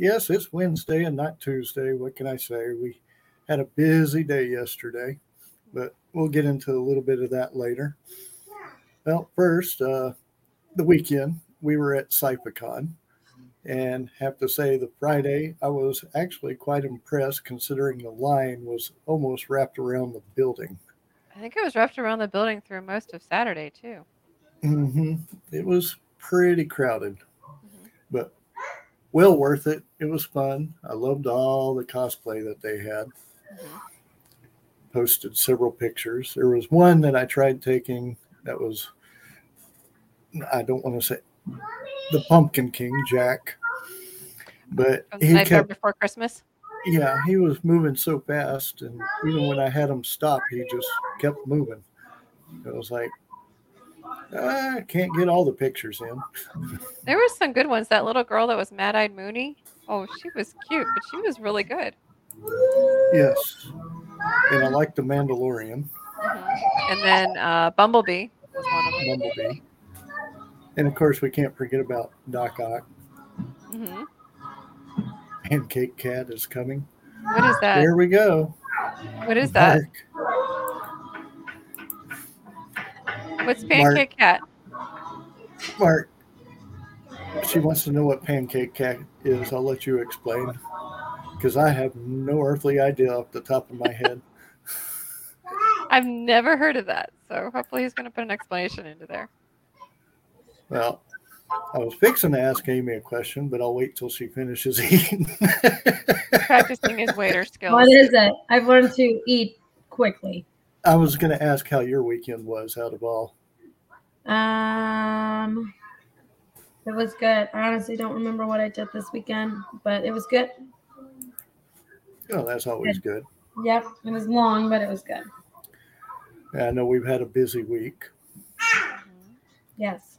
yes, it's Wednesday and not Tuesday. What can I say? We had a busy day yesterday, but we'll get into a little bit of that later. Well, first, uh, the weekend, we were at CyPhaCon. And have to say, the Friday, I was actually quite impressed considering the line was almost wrapped around the building. I think it was wrapped around the building through most of Saturday, too. Mm-hmm. It was pretty crowded, but well worth it. It was fun. I loved all the cosplay that they had. Posted several pictures. There was one that I tried taking that was, I don't want to say, the Pumpkin King, Jack. But he kept, Before Christmas. yeah, he was moving so fast. And even when I had him stop, he just kept moving. It was like, ah, I can't get all the pictures in. There were some good ones. That little girl that was Mad Eyed Moody. Oh, she was cute, but she was really good. Yes. And I like the Mandalorian, And then uh, Bumblebee was one of them. Bumblebee. And of course, we can't forget about Doc Ock. hmm Pancake Cat is coming. What is that? There we go. What is that? Mark, What's Pancake Cat? Mark, she wants to know what Pancake Cat is. I'll let you explain because I have no earthly idea off the top of my head. I've never heard of that. So hopefully he's going to put an explanation into there. Well, I was fixing to ask Amy a question, but I'll wait till she finishes eating. Practicing his waiter skills. What is it? I've learned to eat quickly. I was going to ask how your weekend was out of all. Um, it was good. I honestly don't remember what I did this weekend, but it was good. Oh, that's always good. Yep, it was long, but it was good. Yeah, I know we've had a busy week. Yes.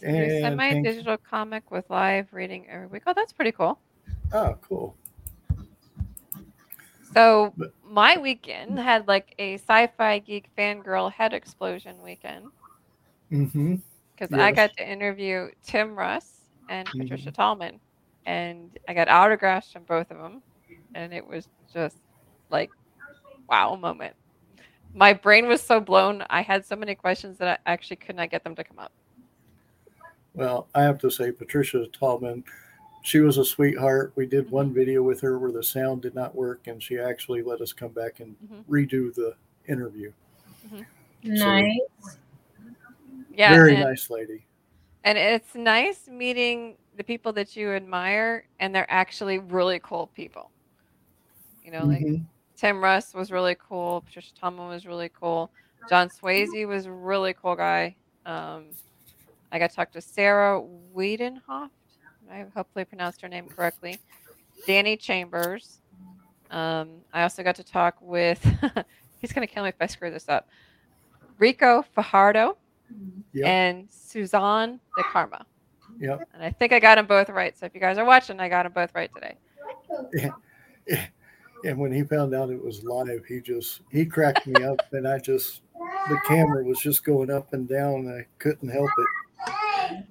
Your And semi thank- digital comic with live reading every week. Oh, that's pretty cool. oh, cool. So But- my weekend had like a sci-fi geek fangirl head explosion weekend Mm-hmm. Because I got to interview Tim Russ and Mhm. Patricia Tallman, and I got autographs from both of them, and it was just like wow moment. My brain was so blown. I had so many questions that I actually could not get them to come up. Well, I have to say, Patricia Tallman, she was a sweetheart. We did one video with her where the sound did not work, and she actually let us come back and Mhm. redo the interview. Nice. Yeah, Very and, nice lady. and it's nice meeting the people that you admire, and they're actually really cool people. You know, like Mhm. Tim Russ was really cool. Patricia Tallman was really cool. John Swasey was a really cool guy. Um, I got to talk to Sarah Wiedenheft. I hopefully pronounced her name correctly. Danny Chambers. Um, I also got to talk with, he's going to kill me if I screw this up, Rico Fajardo Yep. and Suzanne de Karma. Yep. And I think I got them both right. So if you guys are watching, I got them both right today. And when he found out it was live, he just he cracked me up, and I just the camera was just going up and down. And I couldn't help it.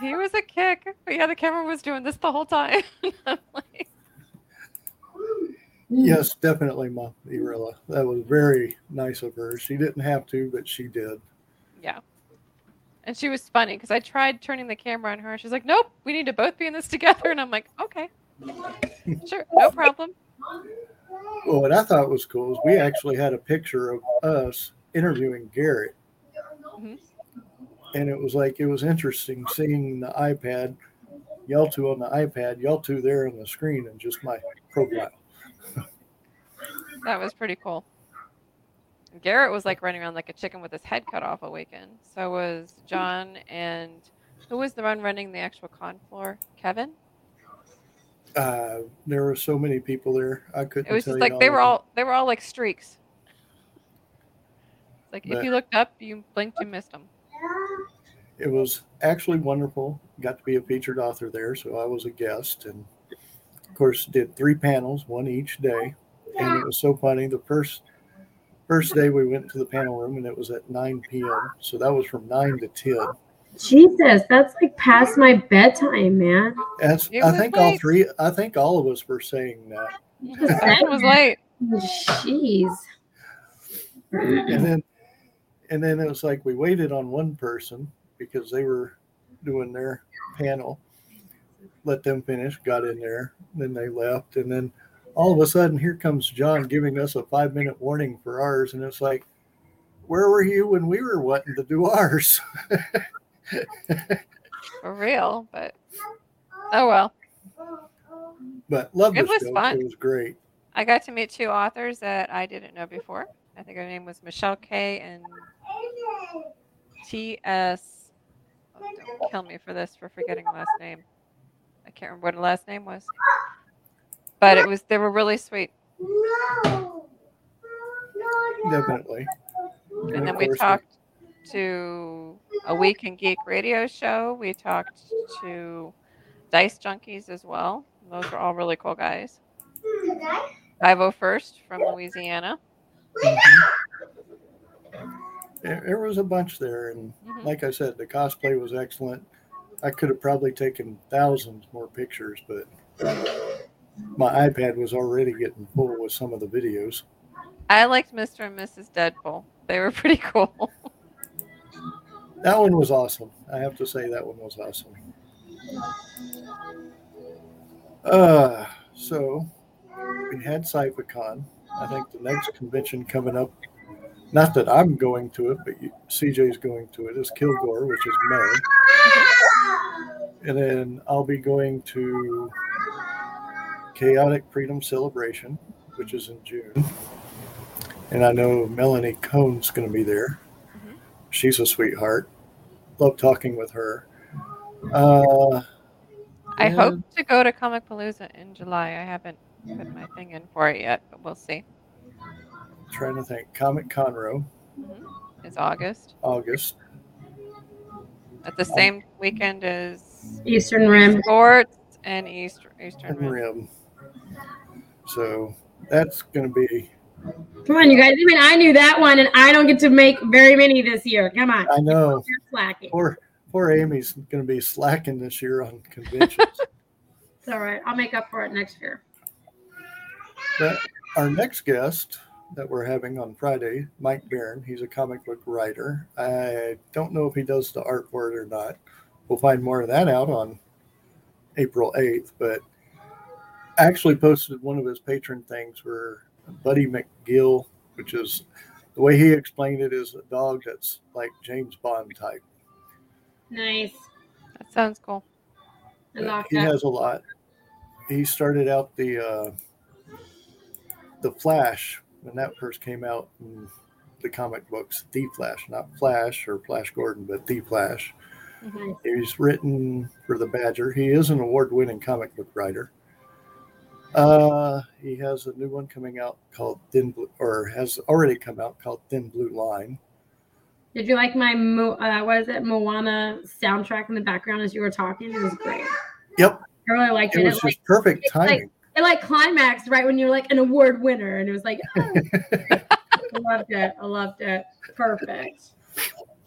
He was a kick. But yeah, the camera was doing this the whole time. Like, Yes, definitely, Ma Irilla. That was very nice of her. She didn't have to, but she did. Yeah. And she was funny because I tried turning the camera on her. She's like, nope, we need to both be in this together. And I'm like, okay, sure, no problem. Well, what I thought was cool is we actually had a picture of us interviewing Garrett. Mhm. And it was like, it was interesting seeing the iPad, y'all two on the iPad, y'all two there on the screen, and just my profile. That was pretty cool. Garrett was like running around like a chicken with his head cut off a weekend. So was John and who was the one running the actual con floor? Kevin? Uh, there were so many people there. I couldn't. It was tell just like they were all they were all like streaks. Like if you looked up, you blinked, you missed them. It was actually wonderful. Got to be a featured author there, so I was a guest, and of course did three panels, one each day, and it was so funny. The first first day we went to the panel room, and it was at 9 p.m. So that was from 9 to 10. Jesus, that's like past my bedtime, man. That's, It I was think all three, I think all of us were saying that. it was late. Jeez. And then, and then it was like we waited on one person because they were doing their panel. Let them finish, got in there, then they left, and then all of a sudden, here comes John giving us a five minute warning for ours, and it's like, where were you when we were wanting to do ours? For real, but oh well. But love It was show. fun. It was great. I got to meet two authors that I didn't know before. I think her name was Michelle K and T.S. Oh, don't kill me for this for forgetting last name. I can't remember what her last name was. But it was they were really sweet. No. Definitely. And then we course, talked to a Week in Geek radio show. We talked to Dice Junkies as well. Those were all really cool guys. 501st from Louisiana. Mhm. There, there was a bunch there, and Mhm. like I said, the cosplay was excellent. I could have probably taken thousands more pictures, but my iPad was already getting full with some of the videos. I liked Mr. and Mrs. Deadpool. They were pretty cool. That one was awesome. I have to say that one was awesome. Uh, so we had CyPhaCon. I think the next convention coming up, not that I'm going to it, but CJ's going to it, is Kilgore, which is May. And then I'll be going to Chaotic Freedom Celebration, which is in June. And I know Melanie Cohn's going to be there. Mhm. She's a sweetheart. Love talking with her. Uh, I and hope to go to Comicpalooza in July. I haven't put my thing in for it yet, but we'll see. Trying to think. Comic Conroe, Mhm. It's August. August. At the same weekend as Eastern Rim. Sports and East, Eastern and Rim. Rim. So that's going to be. Come on, you guys. Even I knew that one, and I don't get to make very many this year. Come on. I know. You're slacking. Poor, poor Amy's going to be slacking this year on conventions. It's all right. I'll make up for it next year. but our next guest that we're having on Friday, Mike Baron, he's a comic book writer. I don't know if he does the art for it or not. We'll find more of that out on April 8th, but actually posted one of his Patreon things where Buddy McGill, which is the way he explained it, is a dog that's like James Bond type. Nice. That sounds cool. I love he that. has a lot. He started out the uh, the Flash when that first came out in the comic books. The Flash, not Flash or Flash Gordon, but the Flash. Mhm. He's written for the Badger. He is an award-winning comic book writer. Uh, he has a new one coming out called Thin Blue, or has already come out called Thin Blue Line. Did you like my Mo- uh, what is it Moana soundtrack in the background as you were talking? It was great. Yep, I really liked it it. was It, just like, perfect it's like- timing. it like climaxed right when you're like an award winner, and it was like, oh, I loved it. I loved it. Perfect.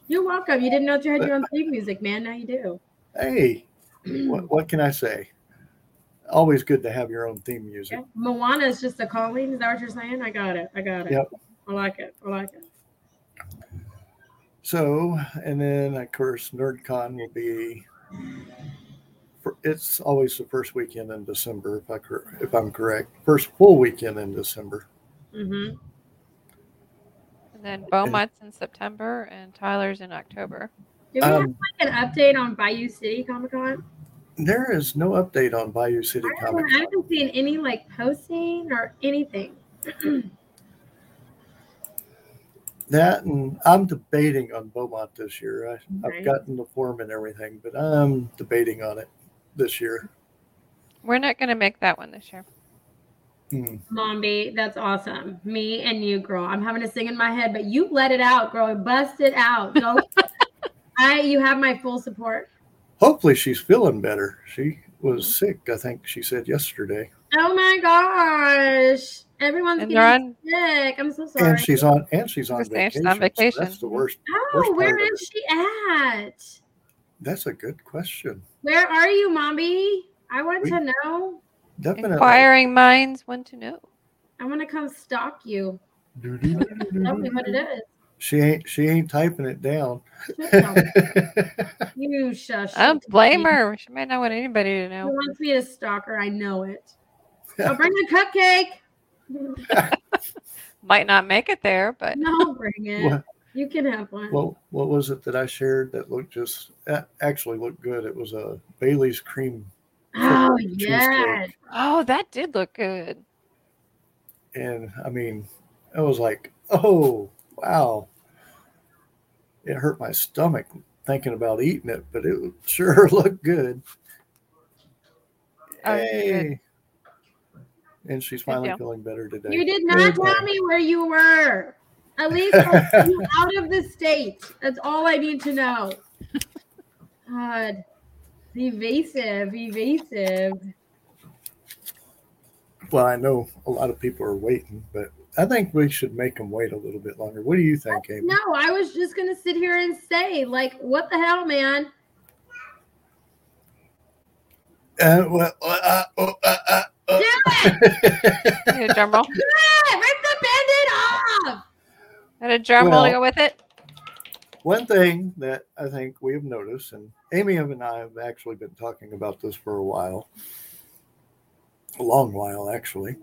You're welcome. You didn't know that you had your own theme music, man. Now you do. hey, what, what can I say? Always good to have your own theme music. Yeah. Moana is just a calling. Is that what you're saying? I got it. I got it. Yep. I like it. I like it. So, and then of course, NerdCon will be. for- It's always the first weekend in December, if I cor- if I'm correct. First full weekend in December. Mm-hmm. And then Beaumont's in September and Tyler's in October. Do we have Um, like an update on Bayou City Comic Con? There is no update on Bayou City I Comic haven't, I haven't seen any like posting or anything. That and I'm debating on Beaumont this year. I, Right. I've gotten the form and everything, but I'm debating on it this year. We're not going to make that one this year. Hmm. Mombi, that's awesome. Me and you, girl. I'm having to sing in my head, but you let it out, girl. Bust it out. Go. I, you have my full support. Hopefully, she's feeling better. She was sick, I think she said yesterday, Oh my gosh, everyone's And getting on. sick. I'm so sorry. and she's on and she's on was saying she's vacation. so vacation. that's the worst. oh, worst where part of she at? That's a good question. Where are you, mommy? I want We- to know. Definitely. Inquiring minds want to know. I want to come stalk you. Tell me what it is. She ain't she ain't typing it down. You shush. I don't blame her. She might not want anybody to Who know. wants me to stalk her? I know it. I'll bring a cupcake. Might not make it there, but No, bring it. What- You can have one. Well, what was it that I shared that looked just that actually looked good? It was a Bailey's cream, oh cheesecake. yes. oh, that did look good. and I mean, I was like, oh wow, it hurt my stomach thinking about eating it, but it sure looked good. Oh, good. Hey. And she's finally feeling better today. You did not Good tell one. me where you were. At least I'll you out of the state. That's all I need to know. God. Evasive, evasive. Well, I know a lot of people are waiting, but I think we should make them wait a little bit longer. What do you think, Amy? No, I was just gonna sit here and say, like, what the hell, man? Uh, well, uh, uh, uh, uh, uh. Do it! Need a drum roll. Do it! Rip the band-aid off! And a drum roll to go with it. One thing that I think we have noticed, and Amy and I have actually been talking about this for a while, a long while actually.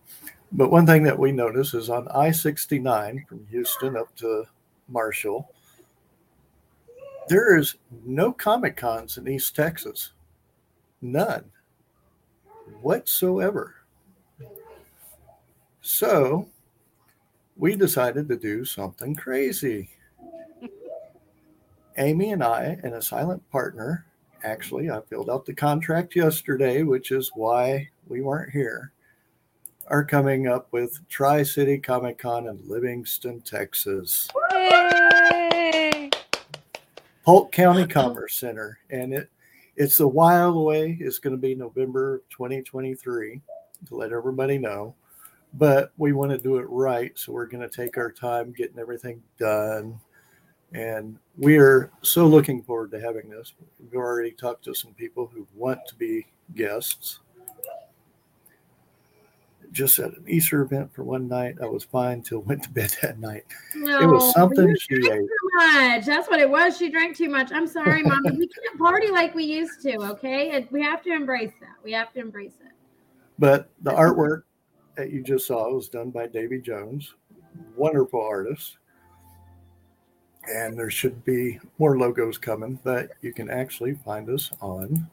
But one thing that we notice is on I 69 from Houston up to Marshall, there is no Comic Cons in East Texas. None whatsoever. So we decided to do something crazy. Amy and I and a silent partner, actually, I filled out the contract yesterday, which is why we weren't here, are coming up with Tri City Comic Con in Livingston, Texas, Yay! Polk County Commerce Center. And it it's a while away. It's going to be November 2023 to let everybody know. But we want to do it right. So we're going to take our time getting everything done. And we are so looking forward to having this. We've already talked to some people who want to be guests. Just at an Easter event for one night, I was fine till went to bed that night. No, It was something she drank ate. too much. That's what it was. She drank too much. I'm sorry, mom. we can't party like we used to. Okay, and we have to embrace that. We have to embrace it. But the artwork that you just saw was done by Davy Jones, wonderful artist. And there should be more logos coming, but you can actually find us on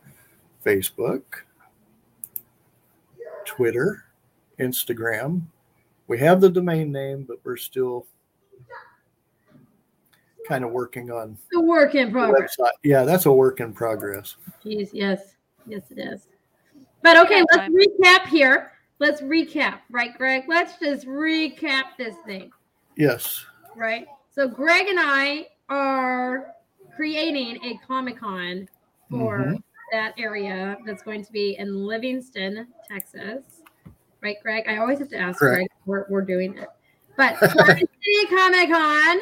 Facebook, Twitter, Instagram. We have the domain name, but we're still kind of working on The work in progress. website. Yeah, that's a work in progress. Jeez, yes, yes, it is. But okay, let's recap here. Let's recap, right, Greg? Let's just recap this thing, Yes. right? So Greg and I are creating a Comic Con for Mhm. that area that's going to be in Livingston, Texas. Right, Greg? I always have to ask Correct. Greg. We're, we're doing it. But Comic Con,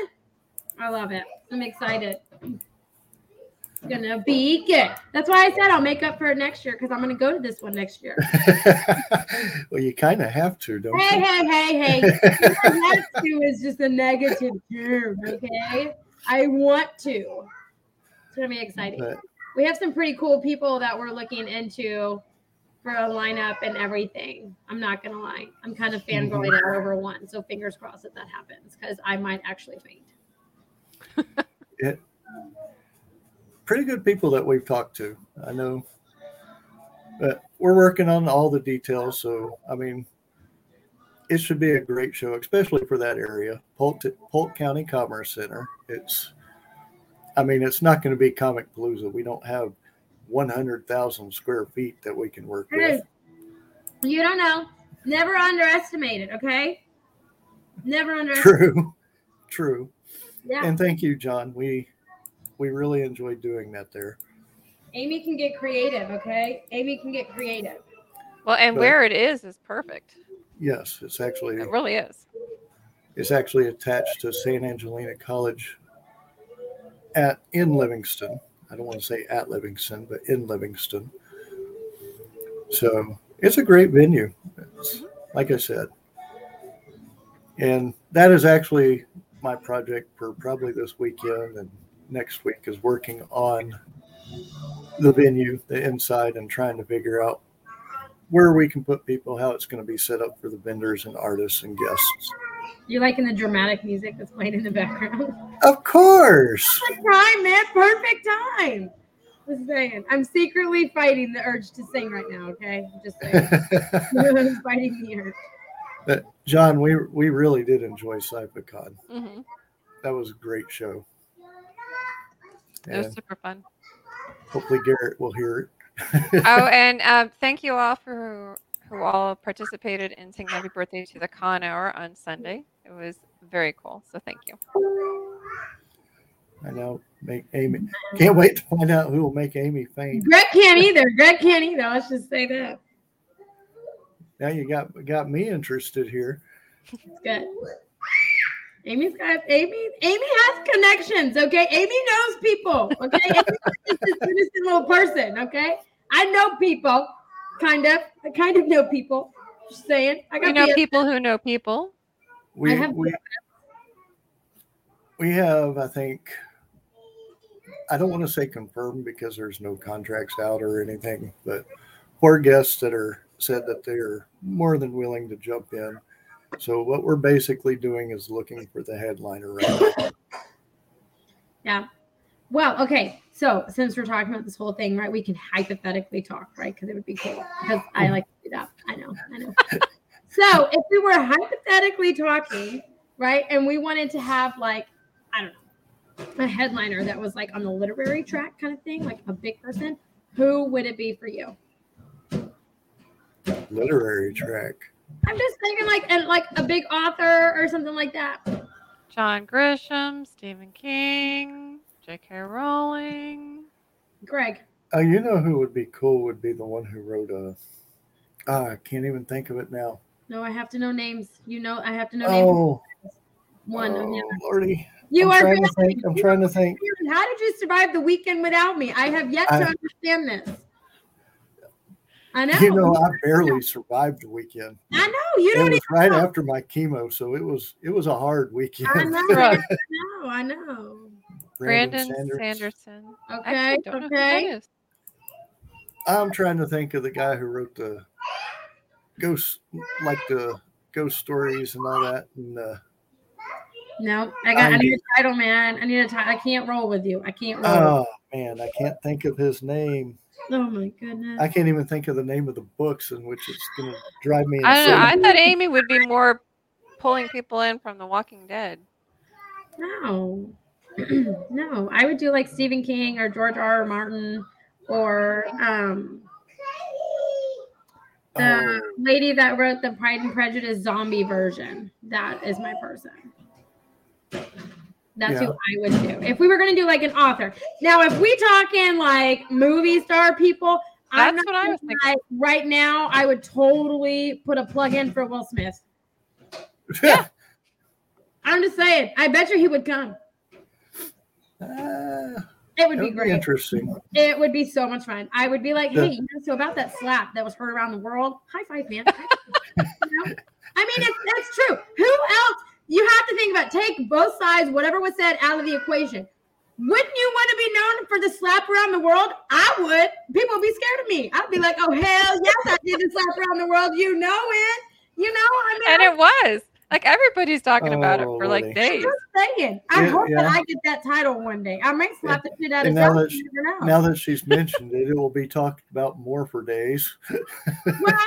I love it. I'm excited. It's gonna be good. That's why I said I'll make up for it next year because I'm gonna go to this one next year. well, you kind of have to, don't Hey, you? hey, hey, hey. Have to is just a negative term, okay? I want to. It's gonna be exciting. But We have some pretty cool people that we're looking into for a lineup and everything. I'm not gonna lie. I'm kind of mm-hmm. fangirling out over one, so fingers crossed that that happens because I might actually faint. it pretty good people that we've talked to. I know, but we're working on all the details. So I mean, it should be a great show, especially for that area, Polk, Polk County Commerce Center. It's, I mean, it's not going to be Comicpalooza. We don't have 100,000 square feet that we can work Hey, with. You don't know. Never underestimate it, okay? Never underestimate. True, true. Yeah. And thank you, John. We we really enjoyed doing that there. Amy can get creative, okay? Amy can get creative. Well, and But- where it is is perfect. Yes, it's actually It really is. It's actually attached to San Angelina College at in Livingston, I don't want to say at Livingston, but in Livingston. So it's a great venue. It's, like I said, and that is actually my project for probably this weekend and next week is working on the venue, the inside, and trying to figure out where we can put people, how it's going to be set up for the vendors and artists and guests. You liking the dramatic music that's playing in the background? Of course. Perfect time, man. Perfect time. Just saying. I'm secretly fighting the urge to sing right now, okay? I'm just saying. I'm fighting the urge. But John, we we really did enjoy CyPhaCon. hmm That was a great show. It was super fun. hopefully Garrett will hear it. oh, and um, thank you all for who all participated in singing Happy Birthday to the Con Hour on Sunday. It was very cool. So thank you. I know make Amy can't wait to find out who will make Amy faint. Greg can't either. Greg can't either. Let's just say that. Now you got got me interested here. It's good. Amy's got Amy. Amy has connections. Okay, Amy knows people. Okay, Amy's just this innocent little person. Okay, I know people, kind of. I kind of know people. Just saying. I got You know the- people who know people. We have- we, we have, I think, I don't want to say confirmed because there's no contracts out or anything, but four guests that are said that they're more than willing to jump in. So what we're basically doing is looking for the headliner right. Yeah. Well, okay. So since we're talking about this whole thing, right, we can hypothetically talk, right? Because it would be cool. Because I like to do that. I know. I know. so if we were hypothetically talking, right, and we wanted to have like, I don't know, a headliner that was like on the literary track kind of thing, like a big person, who would it be for you? Literary track. I'm just thinking like and like a big author or something like that. John Grisham, Stephen King, J.K. Rowling. Greg. Oh, you know who would be cool would be the one who wrote a. Ah, I can't even think of it now. No, I have to know names. You know, I have to know names. Oh, One. of oh, them. Lordy. You I'm are trying to think. I'm trying to think. How did you survive the weekend without me? I have yet to I- understand this. I know. You know, I barely survived the weekend. I know. You It don't was even right know. after my chemo, so it was it was a hard weekend. I know. I know. I know. Brandon Sanders. Sanderson. I Okay. actually don't know who that Okay. I'm trying to think of the guy who wrote the ghost, like the ghost stories and all that. And uh, No, I got. I I need do. a title, man. I need a title. I can't roll with you. I can't roll. oh man, I can't think of his name. oh my goodness. I can't even think of the name of the books in which it's going to drive me I don't know. I thought Amy would be more pulling people in from The Walking Dead. No. no, I would do like Stephen King or George R. R. Martin or um the Oh, lady that wrote the Pride and Prejudice zombie version. That is my person. That's who I would do. If we were gonna do like an author. Now, if we talking like movie star people, I'm That's not what I was thinking. lie, right now I would totally put a plug in for Will Smith. yeah. I'm just saying, I bet you he would come. Ah, It would be would great. interesting. It would be so much fun. I would be like, hey, you know, so about that slap that was heard around the world, high five, man. You know? I mean, it's, that's true. Who else? You have to think about take both sides, whatever was said, out of the equation. Wouldn't you want to be known for the slap around the world? I would. People would be scared of me. I'd be like, oh hell yes, I did the slap around the world. You know it. You know, I mean, And it was. Like everybody's talking about it Oh, for like Lordy. days. just saying. I Yeah, hope that. I get that title one day. I might slap the shit out of And now that she- you never know. Now that she's mentioned it, it will be talked about more for days. well,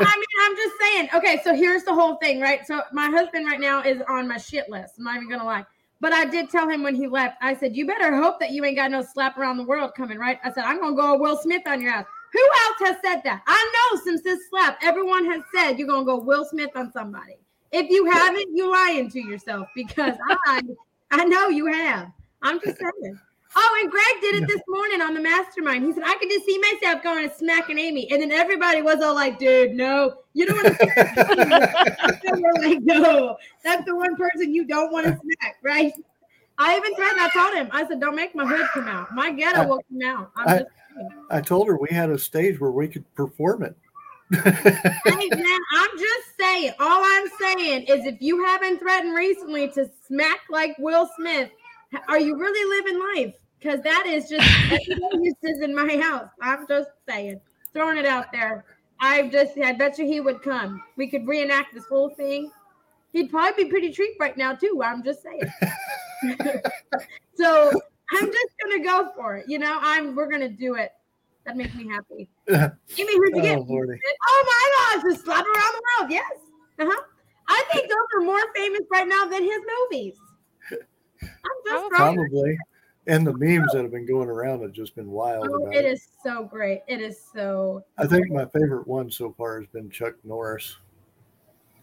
I mean, I'm just saying. Okay, so here's the whole thing, right? So my husband right now is on my shit list. I'm not even gonna lie. But I did tell him when he left, I said, You better hope that you ain't got no slap around the world coming, right? I said, I'm gonna go Will Smith on your ass. Who else has said that? I know since this slap, everyone has said you're gonna go Will Smith on somebody. If you haven't, you lying to yourself because I I know you have. I'm just saying. Oh, and Greg did it this morning on the mastermind. He said, I could just see myself going and smacking Amy. And then everybody was all like, dude, no, you don't want to We're like, no, that's the one person you don't want to smack, right? I even threatened. I told him. I said, "Don't make my hood come out. My ghetto I- will come out." I'm I- just I told her we had a stage where we could perform it. Hey man, I'm just saying. All I'm saying is, if you haven't threatened recently to smack like Will Smith, are you really living life? Because that is just uses in my house. I'm just saying, throwing it out there. I've just, I bet you he would come. We could reenact this whole thing. He'd probably be pretty treat right now too. I'm just saying. so I'm just gonna go for it. You know, I'm. We're gonna do it. That makes me happy. Amy, who'd you get? oh lordy. Oh my gosh, just slap around the world. Yes. Uh-huh. I think those are more famous right now than his movies. I'm just Probably. And the memes that have been going around have just been wild Oh, it it. is so great. It is so. I think my favorite one so far has been Chuck Norris.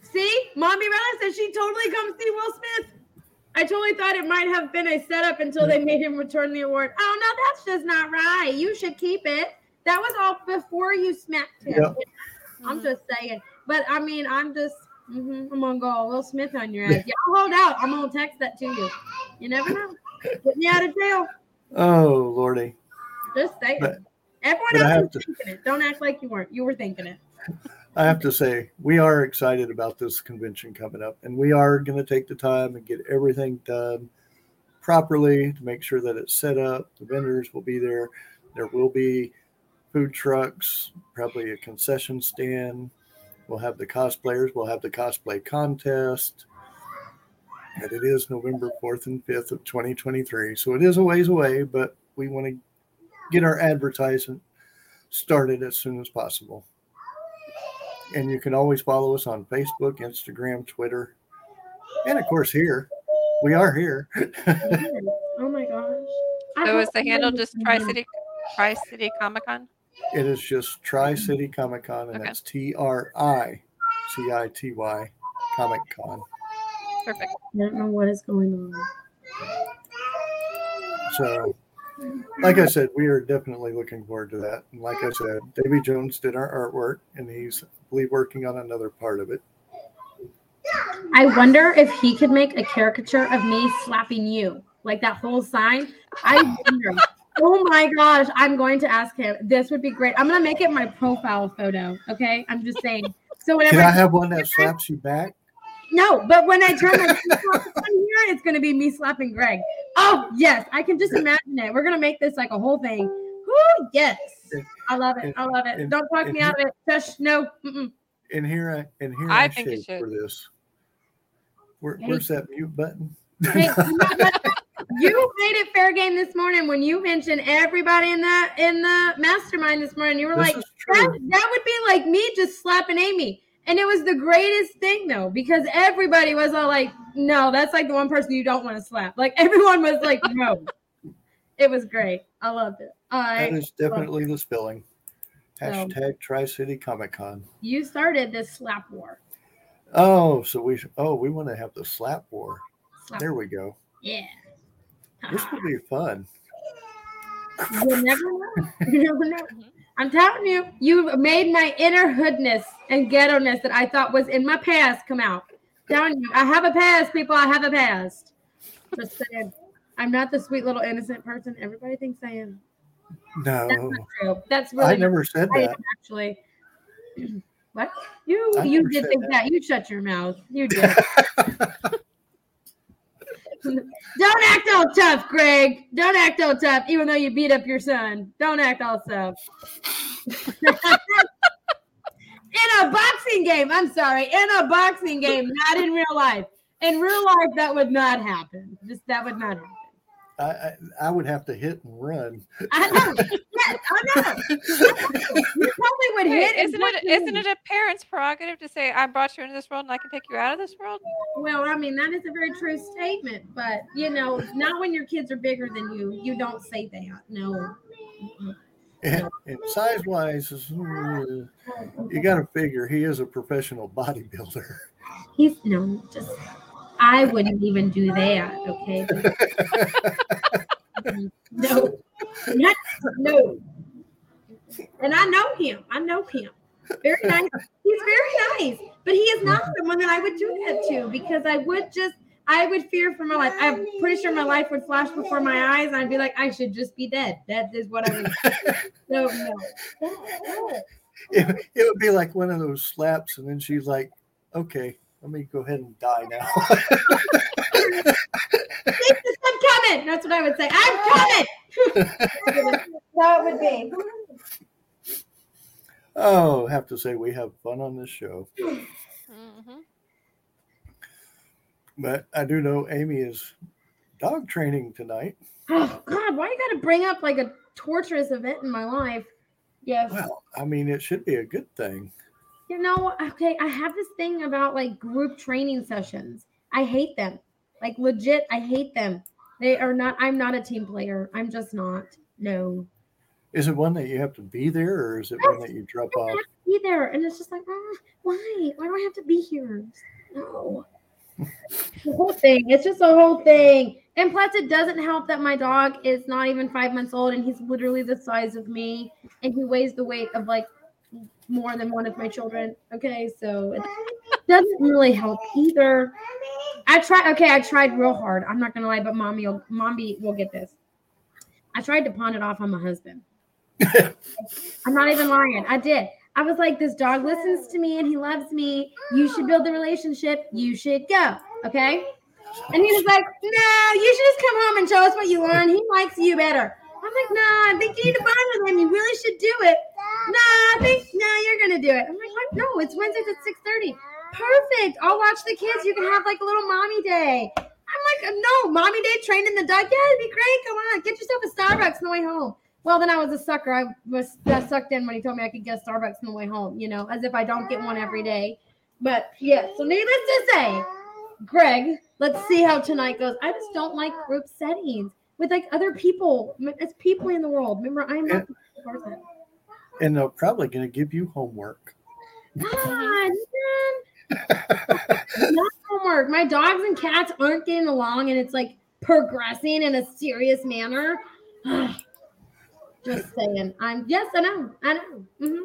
See, Mommy Rella says she totally comes see Will Smith. I totally thought it might have been a setup until they made him return the award. Oh no, that's just not right. You should keep it. That was all before you smacked him. Yep. I'm just saying. But I mean, I'm just. mhm, I'm gonna go Will Smith on your ass. Y'all hold out. I'm gonna text that to you. You never know. Get me out of jail. Oh lordy. Just saying. But- Everyone but else have was to- thinking it. Don't act like you weren't. You were thinking it. I have to say, we are excited about this convention coming up, and we are going to take the time and get everything done properly to make sure that it's set up. The vendors will be there. There will be food trucks, probably a concession stand. We'll have the cosplayers. We'll have the cosplay contest. And it is November 4th and 5th of 2023. So it is a ways away, but we want to get our advertisement started as soon as possible. And you can always follow us on Facebook, Instagram, Twitter, and of course here. We are here. oh my gosh. I So is the handle just Tri City Tri City Comic Con? it is just Tri City mm-hmm. Comic Con, and Okay. that's T R I C I T Y Comic Con. Perfect. I don't know what is going on. So, like I said, we are definitely looking forward to that. And like I said, Davy Jones did our artwork, and he's, Believe, working on another part of it. I wonder if he could make a caricature of me slapping you, like that whole sign. I wonder. oh my gosh, I'm going to ask him. This would be great. I'm gonna make it my profile photo. Okay, I'm just saying. So whenever Can I have one that slaps you back? no, but when I turn my on here, it's gonna be me slapping Greg. Oh yes, I can just imagine it. We're gonna make this like a whole thing. Woo, yes, I love it. I love it. And- Don't talk me and- out of it. Shush, no. Mm-mm. And here I and here I I, think you shake should. for this. Where, Hey. where's that mute button? Hey, you know what? you made it fair game this morning when you mentioned everybody in the in the mastermind this morning. You were This like, that, that would be like me just slapping Amy. And it was the greatest thing though, because everybody was all like, no, that's like the one person you don't want to slap. Like everyone was like, no. It was great. I loved it. All That is definitely the spelling. So- Hashtag Tri City Comic Con. You started this slap war. Oh, so we oh we want to have the slap war. Slap There we go. Yeah. This will be fun. You never know. You never know. I'm telling you, you made my inner hoodness and ghetto-ness that I thought was in my past come out. Telling you, I have a past, people. I have a past. Just saying, I'm not the sweet little innocent person everybody thinks I am. That's No, not true. That's really I never said that. actually. What you I you did think that. that. You shut your mouth. You did. Don't act all tough, Greg. Don't act all tough, even though you beat up your son. Don't act all tough. in a boxing game, I'm sorry, in a boxing game, not in real life. In real life, that would not happen. Just that would not happen. I, I I would have to hit and run. I know. Yes, I know. You probably would Wait, hit. Isn't punch it me. isn't it a parent's prerogative to say I brought you into this world and I can take you out of this world? Well, I mean, that is a very true statement, but you know, not when your kids are bigger than you. You don't say that. No. And, and size wise, hmm, you got to figure he is a professional bodybuilder. He's no, just I wouldn't even do that. Okay. no, not, no. And I know him. I know him. Very nice. He's very nice, but he is not someone that I would do that to because I would just. I would fear for my life. I'm pretty sure my life would flash before my eyes. And I'd be like, I should just be dead. That is what I would. no, no. It, it would be like one of those slaps, and then she's like, "Okay, let me go ahead and die now." I'm coming. That's what I would say. I'm coming. that would be. oh, have to say we have fun on this show, Mhm. but I do know Amy is dog training tonight. Oh God, why you gotta bring up like a torturous event in my life? Yes. Well, I mean, it should be a good thing. You know, okay, I have this thing about like group training sessions. I hate them. Like legit, I hate them. They are not I'm not a team player. I'm just not. No. Is it one that you have to be there, or is it one that you drop I off? have to be there. And it's just like, ah, why? Why do I have to be here? No. the whole thing. It's just a whole thing. And plus, it doesn't help that my dog is not even five months old and he's literally the size of me and he weighs the weight of like more than one of my children. Okay. So it doesn't really help either. I tried, okay, I tried real hard. I'm not going to lie, but mommy will, mommy will get this. I tried to pawn it off on my husband. I'm not even lying. I did. I was like, this dog listens to me and he loves me. You should build the relationship. You should go. Okay. And he was like, no, you should just come home and show us what you learned. He likes you better. I'm like, nah, I think you need to bond with him. You really should do it. Nah, I think nah, you're gonna do it. I'm like, what? No, it's Wednesdays at 6:30. Perfect. I'll watch the kids. You can have like a little mommy day. I'm like, no, mommy day training the dog. Yeah, it'd be great. Come on, get yourself a Starbucks on the way home. Well, then I was a sucker. I was that sucked in when he told me I could get Starbucks on the way home, you know, as if I don't get one every day. But yeah, so needless to say, Greg, let's see how tonight goes. I just don't like group settings with like other people. as people in the world. Remember, I'm not the person. and they're probably going to give you homework. God, man. Not homework. My dogs and cats aren't getting along, and it's like progressing in a serious manner. Just saying. I'm yes, I know. I know. hmm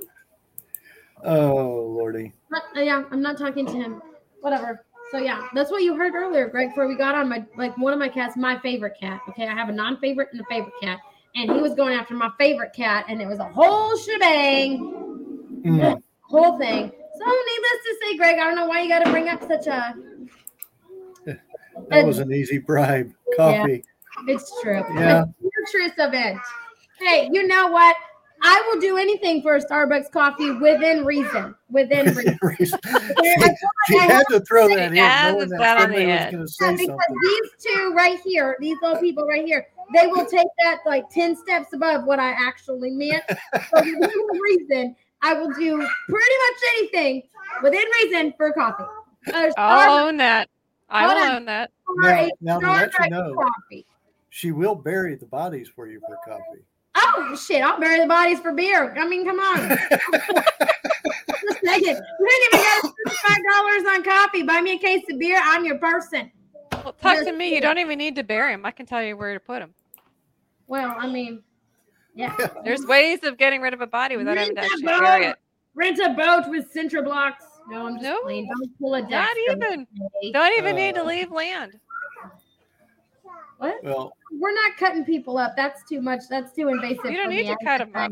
Oh, Lordy. But, uh, yeah, I'm not talking to him. Whatever. So yeah, that's what you heard earlier, Greg. Before we got on my like one of my cats, my favorite cat. Okay, I have a non-favorite and a favorite cat, and he was going after my favorite cat, and it was a whole shebang, Mm. whole thing. So needless to say, Greg, I don't know why you got to bring up such a. That was an easy bribe. Coffee. It's true. Yeah. It's the truth of it. Hey, you know what? I will do anything for a Starbucks coffee within reason. Within reason. she had to throw that in, Yeah, knowing that that on the somebody was end. going to Yeah, because something. these two right here, these little people right here, they will take that like 10 steps above what I actually meant. So within reason, I will do pretty much anything within reason for coffee. A I'll own that. I will own that. Starbucks or a Now, now to let you know, coffee. she will bury the bodies for you for coffee. Oh shit! I'll bury the bodies for beer. I mean, come on. Just take it. You didn't even get five dollars on coffee. Buy me a case of beer. I'm your person. Well, talk to me. You don't even need to bury him. I can tell you where to put him. Well, I mean, yeah. There's ways of getting rid of a body without having to Rent a actually bury boat. it. Rent a boat with Centra blocks. No, I'm just No. playing. Don't pull a Not even. Don't even need to Uh, leave land. What? Well, We're not cutting people up. That's too much. That's too invasive. You don't need me. to cut 'em up.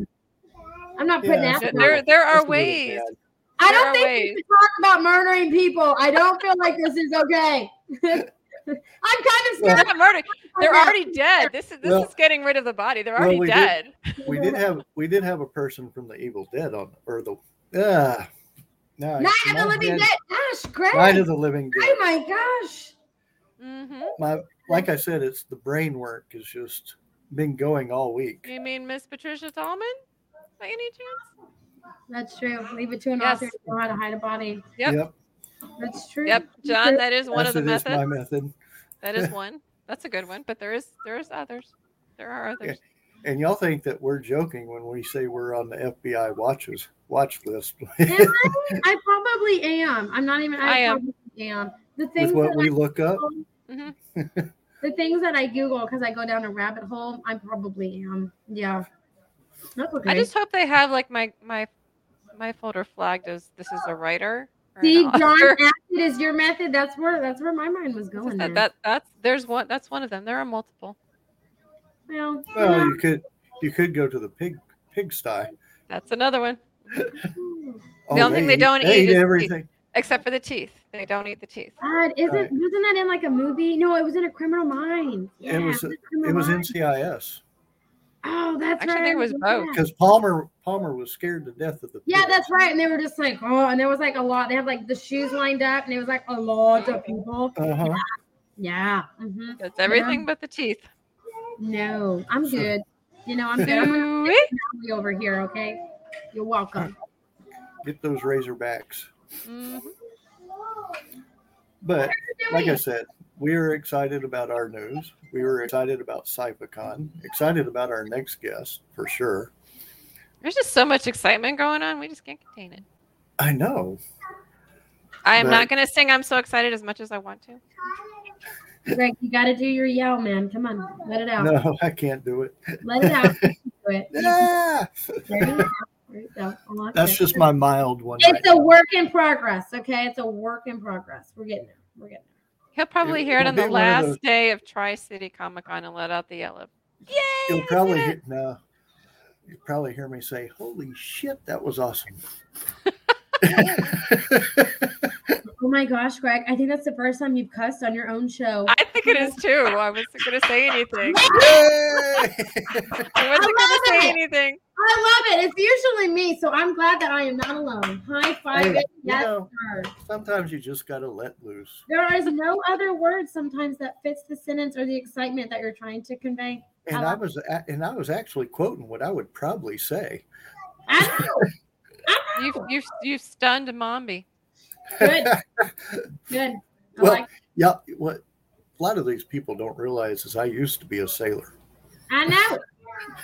I'm not putting Yeah, acid. it's on There, there are that's ways. bad. I don't think ways. we should talk about murdering people. I don't feel like this is okay. I'm kind of scared. not murder. They're already dead. This is this Well- is getting rid of the body. They're well, already we did- dead. We did have we did have a person from the Evil Dead on or the uh no, Night of the Living Dead. Gosh, great. Night of the Living Dead. Oh my gosh. Mm-hmm. My like I said, it's the brain work is just been going all week. You mean Miss Patricia Tallman? By any chance? That's true. Leave it to an Yes. author to know how to hide a body. Yep. Yep. That's true. Yep, John. That is one yes, of the it is methods. my method. That is one. That's a good one. But there is there is others. There are others. And y'all think that we're joking when we say we're on the FBI watches watch list Am I? I probably am. I'm not even. I, I am. probably am. The things with what that we I, look up. Hmm the things that I Google because I go down a rabbit hole. I probably am. Yeah. That's okay. I just hope they have like my my my folder flagged as this is a writer or See, John author. Acid is your method. That's where that's where my mind was going. that, that that's there's one that's one of them. There are multiple. well, Well, yeah. you could you could go to the pig pigsty. That's another one. Oh, only thing they eat- don't they eat is everything. Except for the teeth. They don't eat the teeth. God, isn't Right. wasn't that in like a movie? No, it was in a Criminal mind. Yeah, It was in it was Minds. NCIS Oh, that's Actually, I right. think it was both. because Palmer Palmer was scared to death of the. Yeah, pigs. that's right. And they were just like, oh, and there was like a lot. They had like the shoes lined up, and it was like a lot of people. Uh-huh. Yeah. hmm That's everything but the teeth. No, I'm good. You know, I'm good. I'm gonna Ooh-wee. be over here. Okay. You're welcome. Get those Razorbacks. Mhm. But like I said, we are excited about our news. We were excited about CyPhaCon. Excited about our next guest for sure. There's just so much excitement going on. We just can't contain it. I know. I am But- not going to sing I'm so excited as much as I want to. Greg, you got to do your yell, man. Come on, let it out. No, I can't do it. Let it out. do it. Ah, There you go. There you go. I like that's it. just my mild one. It's right a work in progress. Okay, it's a work in progress. We're getting there. We're getting there. He'll probably It- hear it on the be one of last those- day of Tri City Comic Con and let out the yellow. Yay! You'll probably did uh, hear, no, you'll probably hear me say, "Holy shit, that was awesome." there. Oh my gosh, Greg! I think that's the first time you've cussed on your own show. I think it is too. I wasn't going to say anything. I wasn't going to love say it. anything. I love it. It's usually me, so I'm glad that I am not alone. High five! Hey, Yes, know, sir. sometimes you just gotta let loose. There is no other word sometimes that fits the sentence or the excitement that you're trying to convey. And I I was a- and I was actually quoting what I would probably say. I know. You've, you've, you've stunned Mombi. Good. Good. I Well, like. yeah, what a lot of these people don't realize is I used to be a sailor. I know.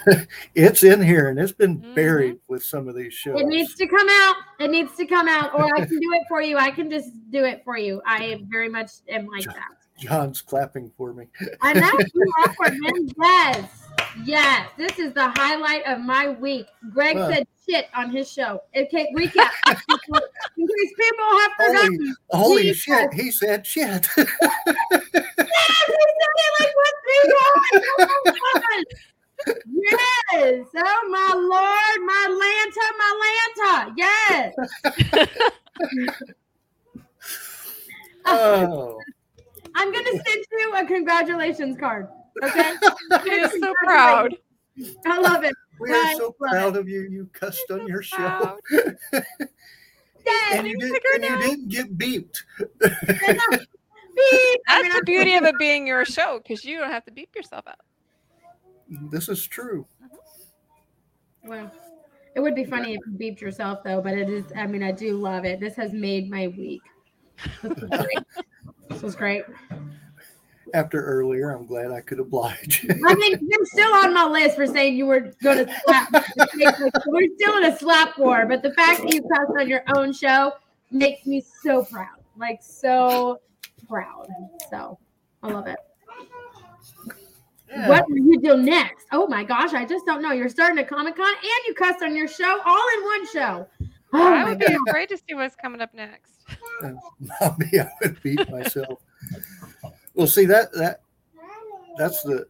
It's in here and it's been Mhm. buried with some of these shows. It needs to come out. It needs to come out, or I can do it for you. I can just do it for you. I very much am like that. John's clapping for me. I know. You awkward, man. Yes. Yes. This is the highlight of my week. Greg Well. said shit on his show. Okay, recap. In case people have forgotten. Holy Jesus. shit, he said shit. Yes, he said it like what three times. Oh my Yes. Oh my lord, my Lanta, my Lanta. Yes. oh, I'm gonna send you a congratulations card. Okay. He is so proud. I love it. we are so proud of you. You cussed on your show. Yes. And you, did, and you didn't get beeped. Beep. I That's mean, the beauty of it being your show because you don't have to beep yourself out. This is true. Mm-hmm. Well, it would be funny if you beeped yourself though, but it is. I mean, I do love it. This has made my week. This was great. This was great. After earlier, I'm glad I could oblige. I mean, you're still on my list for saying you were going to slap. we're still in a slap war, but the fact that you cussed on your own show makes me so proud. Like so proud. So I love it. What will you do next? Oh my gosh, I just don't know. You're starting a Comic Con and you cussed on your show all in one show. Oh I my would be God. afraid to see what's coming up next. Mommy, I would beat myself. Well, see that that that's the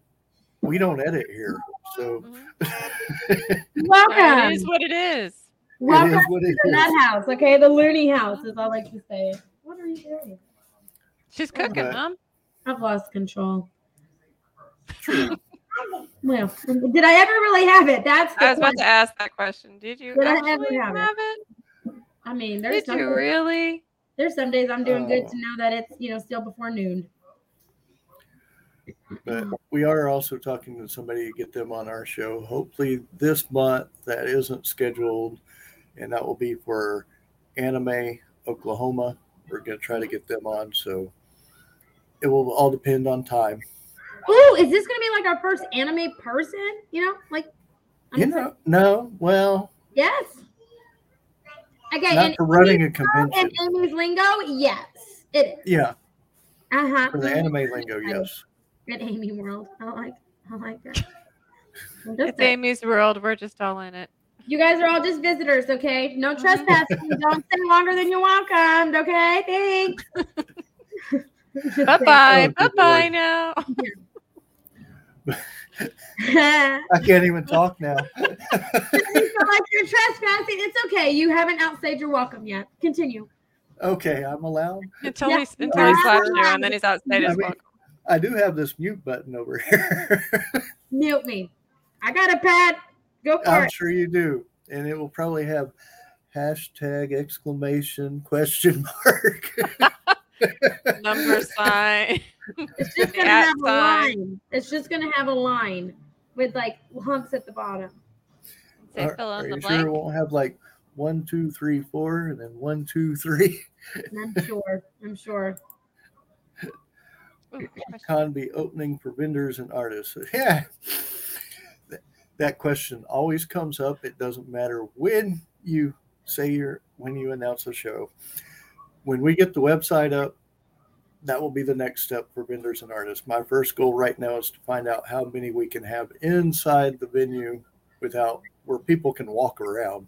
we don't edit here, so Mhm. Welcome. It is what it is. Welcome it is what it to the is. nut house. Okay, the loony house, as I like to say. What are you doing? She's cooking, Okay. Mom. I've lost control. True. Well, did I ever really have it? That's the I was about to ask that question. Did you Did I ever actually have have, it? it? I mean, there's Did some, you really? there's some days I'm doing good Oh. to know that it's you know still before noon. But we are also talking to somebody to get them on our show. Hopefully this month that isn't scheduled, and that will be for Anime Oklahoma. We're gonna try to get them on, so it will all depend on time. Oh, is this gonna be like our first anime person? You know, like I'm You know, no, well, yes. Okay, not and, for running a and convention. Amy's lingo, yes, it is. Yeah, Uh huh. for the anime lingo, yes. At Amy World, I like, I like that. It's a- Amy's world. We're just all in it. You guys are all just visitors, okay? No trespassing. Don't stay longer than you're welcomed, okay? Thanks. Bye bye. Oh, Bye bye now. I can't even talk now. you feel like you're trespassing. It's okay. You haven't outstayed your welcome yet. Continue. okay, I'm allowed. Until Yeah. he's until he slaps you, and then he's outside I his mean- welcome. I do have this mute button over here. Mute me. I got a pad. Go for I'm it. sure you do. And it will probably have hashtag exclamation question mark. Number sign. It's just gonna at have a sign. line. It's just gonna have a line with like humps at the bottom. Say Are, fill are in you the sure it won't have like one, two, three, four, and then one, two, three? I'm sure. I'm sure. Question. Conby opening for vendors and artists. Yeah. That- That question always comes up. It doesn't matter when you say you're when you announce a show. When we get the website up, that will be the next step for vendors and artists. My first goal right now is to find out how many we can have inside the venue without where people can walk around.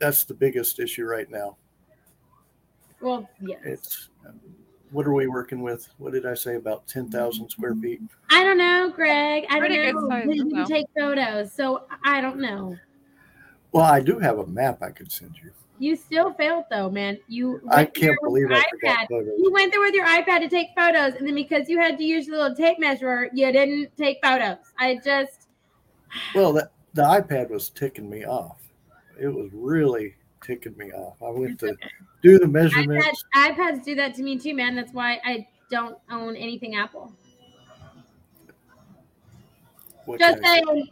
That's the biggest issue right now. Well, yes. It's um, what are we working with? What did I say about 10,000 square feet? I don't know, Greg. I Pretty don't good know. size, You though. can take photos, so I don't know. Well, I do have a map I could send you. You still failed though, man. You I can't believe your I forgot iPad. photos. You went there with your iPad to take photos, and then because you had to use the little tape measure, you didn't take photos. I just Well, the, the iPad was ticking me off. It was really ticking me off. I went to do the iPad, measurements. iPads do that to me too, man. That's why I don't own anything Apple. What Just can I say? saying,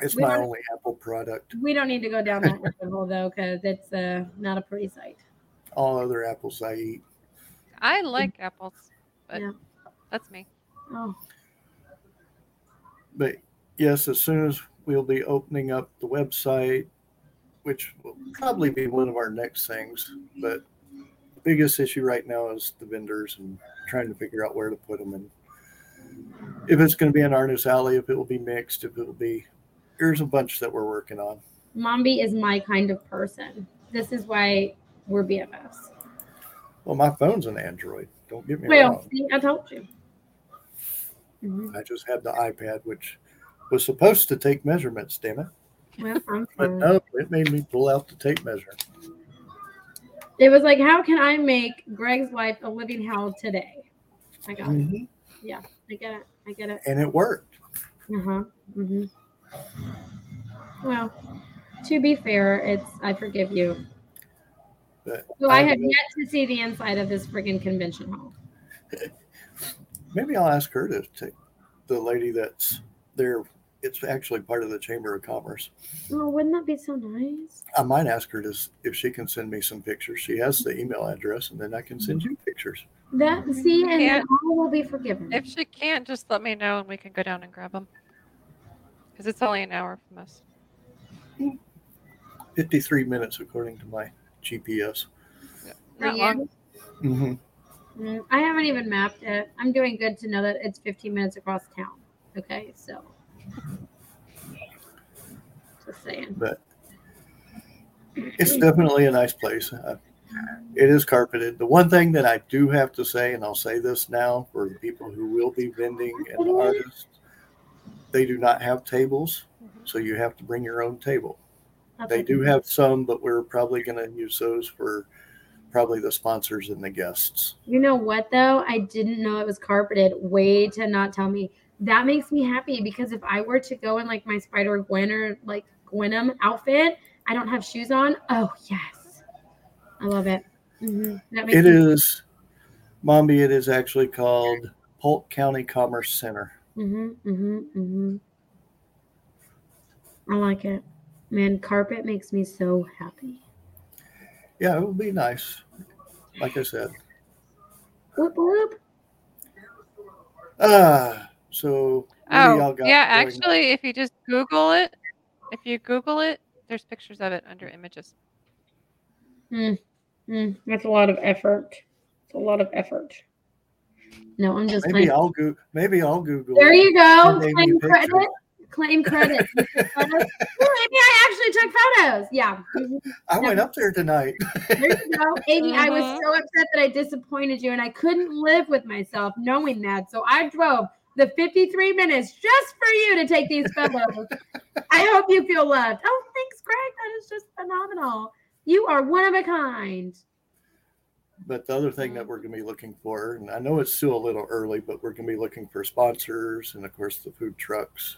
It's we my don't- only Apple product. we don't need to go down that rabbit hole though, because it's uh, not a pretty sight. All other apples I eat. I like apples, but Yeah. that's me. Oh, But yes, as soon as we'll be opening up the website, which will probably be one of our next things. But the biggest issue right now is the vendors and trying to figure out where to put them. And if it's going to be an artist alley, if it will be mixed, if it will be, there's a bunch that we're working on. Mombi is my kind of person. This is why we're BFFs. Well, my phone's an Android. Don't get me Well, wrong. see, I told you. Mhm. I just had the iPad, which was supposed to take measurements, damn it. Well, I'm But no, it made me pull out the tape measure. It was like, how can I make Greg's life a living hell today? I got it. Mhm. I get it. I get it. And it worked. Uh huh. hmm Well, to be fair, it's I forgive you. But So I I have yet to see the inside of this friggin' convention hall. Maybe I'll ask her to take the lady that's there. It's actually part of the Chamber of Commerce. Oh, wouldn't that be so nice? I might ask her to if she can send me some pictures. She has the email address, and then I can send you pictures. That see, and then Yeah. all will be forgiven. If she can't, just let me know and we can go down and grab them. Because it's only an hour from us. Fifty-three minutes according to my GPS. For Not you? long. hmm Mm, I haven't even mapped it. I'm doing good to know that it's 15 minutes across town. Okay, so just saying. But it's definitely a nice place. Uh, it is carpeted. The one thing that I do have to say, and I'll say this now for the people who will be vending and artists, they do not have tables, so you have to bring your own table. They do have some, but we're probably going to use those for probably the sponsors and the guests. You know what though? I didn't know it was carpeted. Way to not tell me. That makes me happy because if I were to go in like my Spider Gwen or like Gwenom outfit, I don't have shoes on. Oh yes, I love it. hmm That makes It is, Mombi, it is actually called Polk County Commerce Center. Mhm, mhm, mhm. I like it. Man, carpet makes me so happy. Yeah, it would be nice. Like I said. Whoop whoop. Ah, so what do y'all Oh, got yeah. going on? Actually, if you just Google it, if you Google it, there's pictures of it under images. Mm, that's a lot of effort. It's a lot of effort. No, I'm just maybe playing. I'll go. Maybe I'll Google. There you go. Claim credit. Claim credit. You took? Ooh, Amy, I actually took photos. Yeah. I went up there tonight. There you go. Amy, I was Mhm. so upset that I disappointed you and I couldn't live with myself knowing that. So I drove the 53 minutes just for you to take these photos. I hope you feel loved. Oh, thanks, Greg. That is just phenomenal. You are one of a kind. But the other thing that we're going to be looking for, and I know it's still a little early, but we're going to be looking for sponsors and, of course, the food trucks.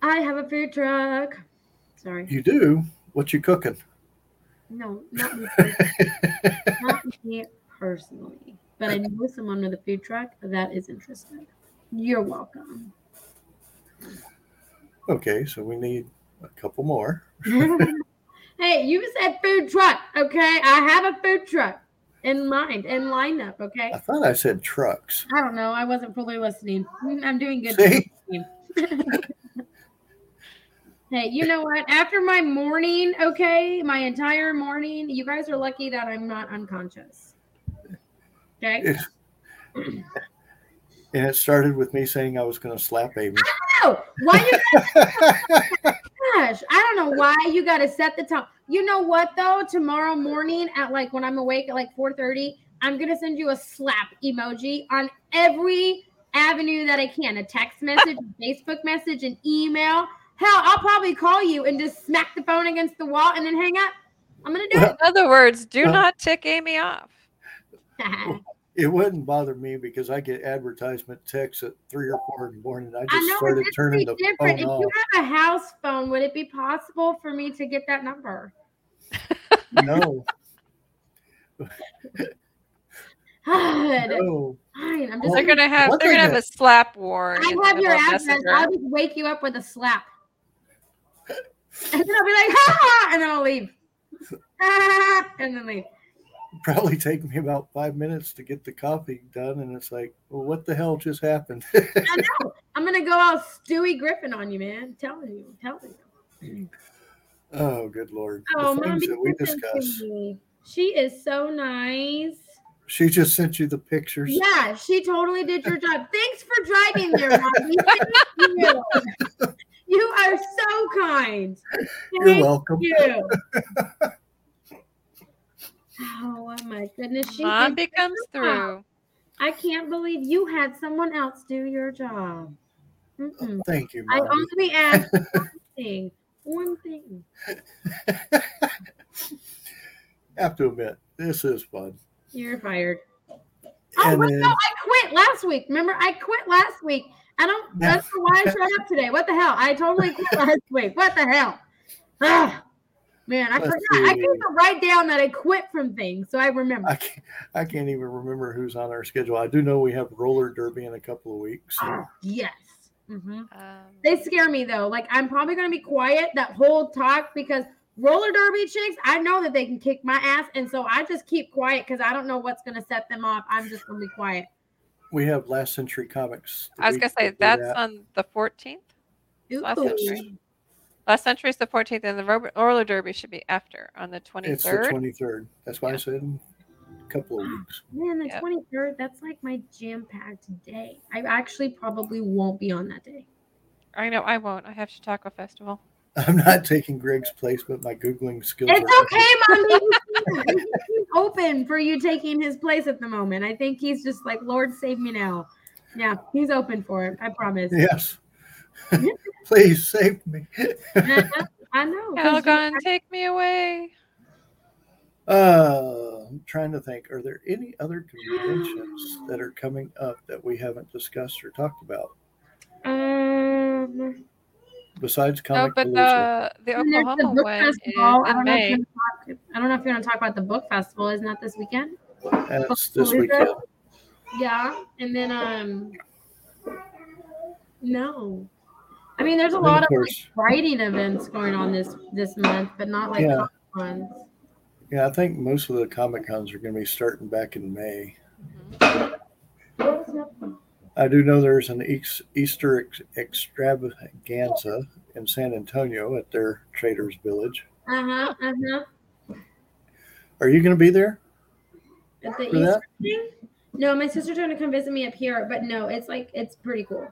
I have a food truck. Sorry. You do? What you cooking? No, not me, not me personally. But I know someone with a food truck that is interested. You're welcome. Okay, so we need a couple more. hey, you said food truck, okay? I have a food truck in mind, in lineup, okay? I thought I said trucks. I don't know. I wasn't fully listening. Mm, I'm doing good. Hey, you know what? After my morning, okay, my entire morning, you guys are lucky that I'm not unconscious. Okay? And it started with me saying I was going to slap Amy. No, why you gosh, I don't know why you got to set the tone. You know what though? Tomorrow morning at like when I'm awake at like 4:30, I'm gonna send you a slap emoji on every avenue that I can. A text message, a Facebook message, an email. Hell, I'll probably call you and just smack the phone against the wall and then hang up. I'm gonna do it. In other words, do Uh, not tick Amy off. It. It wouldn't bother me because I get advertisement texts at three or four in the morning. I I just know started it's turning the different. phone If off. you have a house phone, would it be possible for me to get that number? No, no. Fine. I'm just Well, They're gonna have they're gonna thing have a slap war. I have your address. Messenger. I'll just wake you up with a slap. And then I'll be like, ha ha, and then I'll leave. Ah, and then leave. Probably take me about five minutes to get the coffee done, and it's like, well, what the hell just happened? I know. I'm gonna go all Stewie Griffin on you, man. I'm telling you, I'm telling you. oh, good lord! Oh, the things that we discuss. She is so nice. She just sent you the pictures. Yeah, she totally did your job. Thanks for driving there. You. You are so kind. You're welcome. you. Oh my goodness. She Mom did becomes through. I can't believe you had someone else do your job. Mm-mm. Thank you, I only asked one thing. One thing. have to admit, this is fun. You're fired. Oh, wait, then- no, I quit last week. Remember, I quit last week. I don't, that's why I showed up today. What the hell? I totally quit last week. What the hell? Ah, man, I Let's forgot. I see. need to write down that I quit from things so I remember. I can't, I can't even remember who's on our schedule. I do know we have roller derby in a couple of weeks. Oh, yes. hmm Um, They scare me though. Like I'm probably gonna be quiet that whole talk because roller derby chicks, I know that they can kick my ass, and so I just keep quiet because I don't know what's gonna set them off. I'm just gonna be quiet. We have Last Century Comics. I was gonna say that's that. on the 14th. Last century. Last century is the 14th, and the ro- roller derby should be after on the 23rd. It's the 23rd. That's why I said a couple of weeks. Man, the Yep. 23rd, that's like my jam packed day. I actually probably won't be on that day. I know I won't. I have Chautauqua Festival. I'm not taking Greg's place, but my Googling skills It's are okay, mommy. He's open for you taking his place at the moment. I think he's just like, Lord, save me now. Yeah, he's open for it. I promise. Yes. Please save me. I know. 'cause you- Calgon, take me away. Uh, I'm trying to think. Are there any other conventions that are coming up that we haven't discussed or talked about Um, besides No, Comic but the the and there's Oklahoma book one is festival. I in don't, know if May. you're gonna talk, I don't know if you're going to talk about the book festival. Isn't that this weekend? That's this weekend. Yeah, and then um, no, I mean there's a lot of of like, writing events going on this this month, but not like Yeah. comic ones. yeah, I think most of the Comic Cons are going to be starting back in May. Mhm. I do know there's an Easter ex- extravaganza in San Antonio at their Traders Village. Uh huh. Uh huh. Are you going to be there? At the For that? Easter thing? No, my sister's going to come visit me up here, but no, it's like it's pretty cool.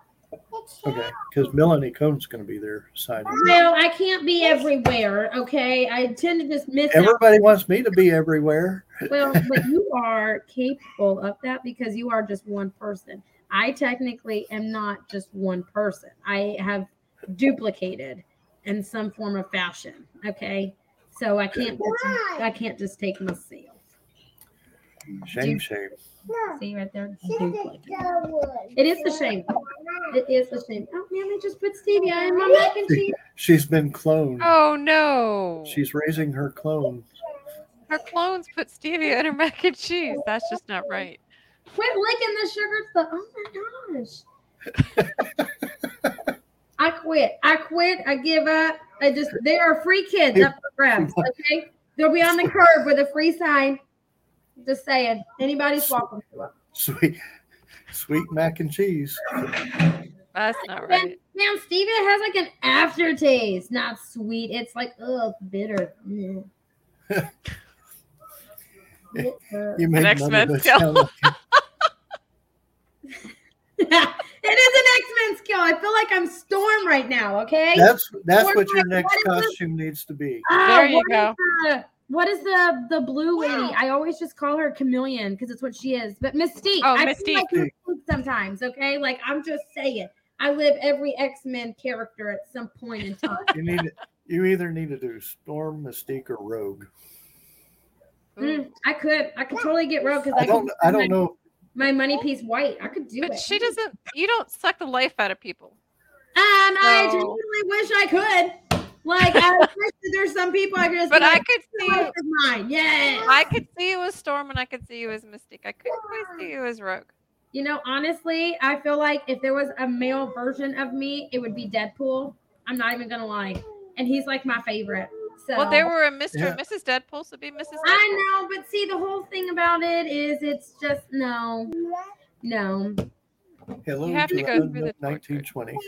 Okay, because Melanie Cohn's going to be there signing. Well, I can't be everywhere. Okay, I tend to just miss out. Everybody wants me to be everywhere. Well, but you are capable of that because you are just one person. I technically am not just one person. I have duplicated in some form of fashion. Okay, so I can't just, I can't just take myself. Shame, shame. See right there. It is a shame. It is a shame. Oh man, they just put stevia in my mac and cheese. She's been cloned. Oh no. She's raising her clone. Her clones put stevia in her mac and cheese. That's just not right. Quit licking the sugar stuff. Oh my gosh. I quit. I quit. I give up. I just they are free kids up for grabs. Okay. They'll be on the curb with a free sign. Just saying. Anybody's welcome to it. Sweet, sweet mac and cheese. That's not Man, right. man, stevia has like an aftertaste, not sweet. It's like, oh, bitter. Mm. Bitter. You make none of X-Men skill. sound like- it is an X-Men skill. I feel like I'm Storm right now, okay? That's that's Or what your next what is costume needs to be. Ah, There you what is go. the- what is the the blue lady? I always just call her Chameleon because it's what she is. But Mystique. Oh, I feel like Mystique. Mystique sometimes, okay? Like I'm just saying. I live every X-Men character at some point in time. You need you either need to do Storm, Mystique, or Rogue. Mm, I could. I could totally get Rogue because I I, don't I don't know. my money piece white. I could do But it. she doesn't. You don't suck the life out of people. Um, I So- genuinely wish I could. Like, I wish that there's some people I could just. But be I could see. life mine. Yes. I could see you as Storm, and I could see you as Mystique. I couldn't quite see you as Rogue. You know, honestly, I feel like if there was a male version of me, it would be Deadpool. I'm not even gonna lie, and he's like my favorite. So Well, there were a Mr. Yeah. and Mrs. Deadpool, so be Mrs. Deadpool. I know, but see, the whole thing about it is, it's just no, no. Hello You have to to go through the unknown torture. 1920.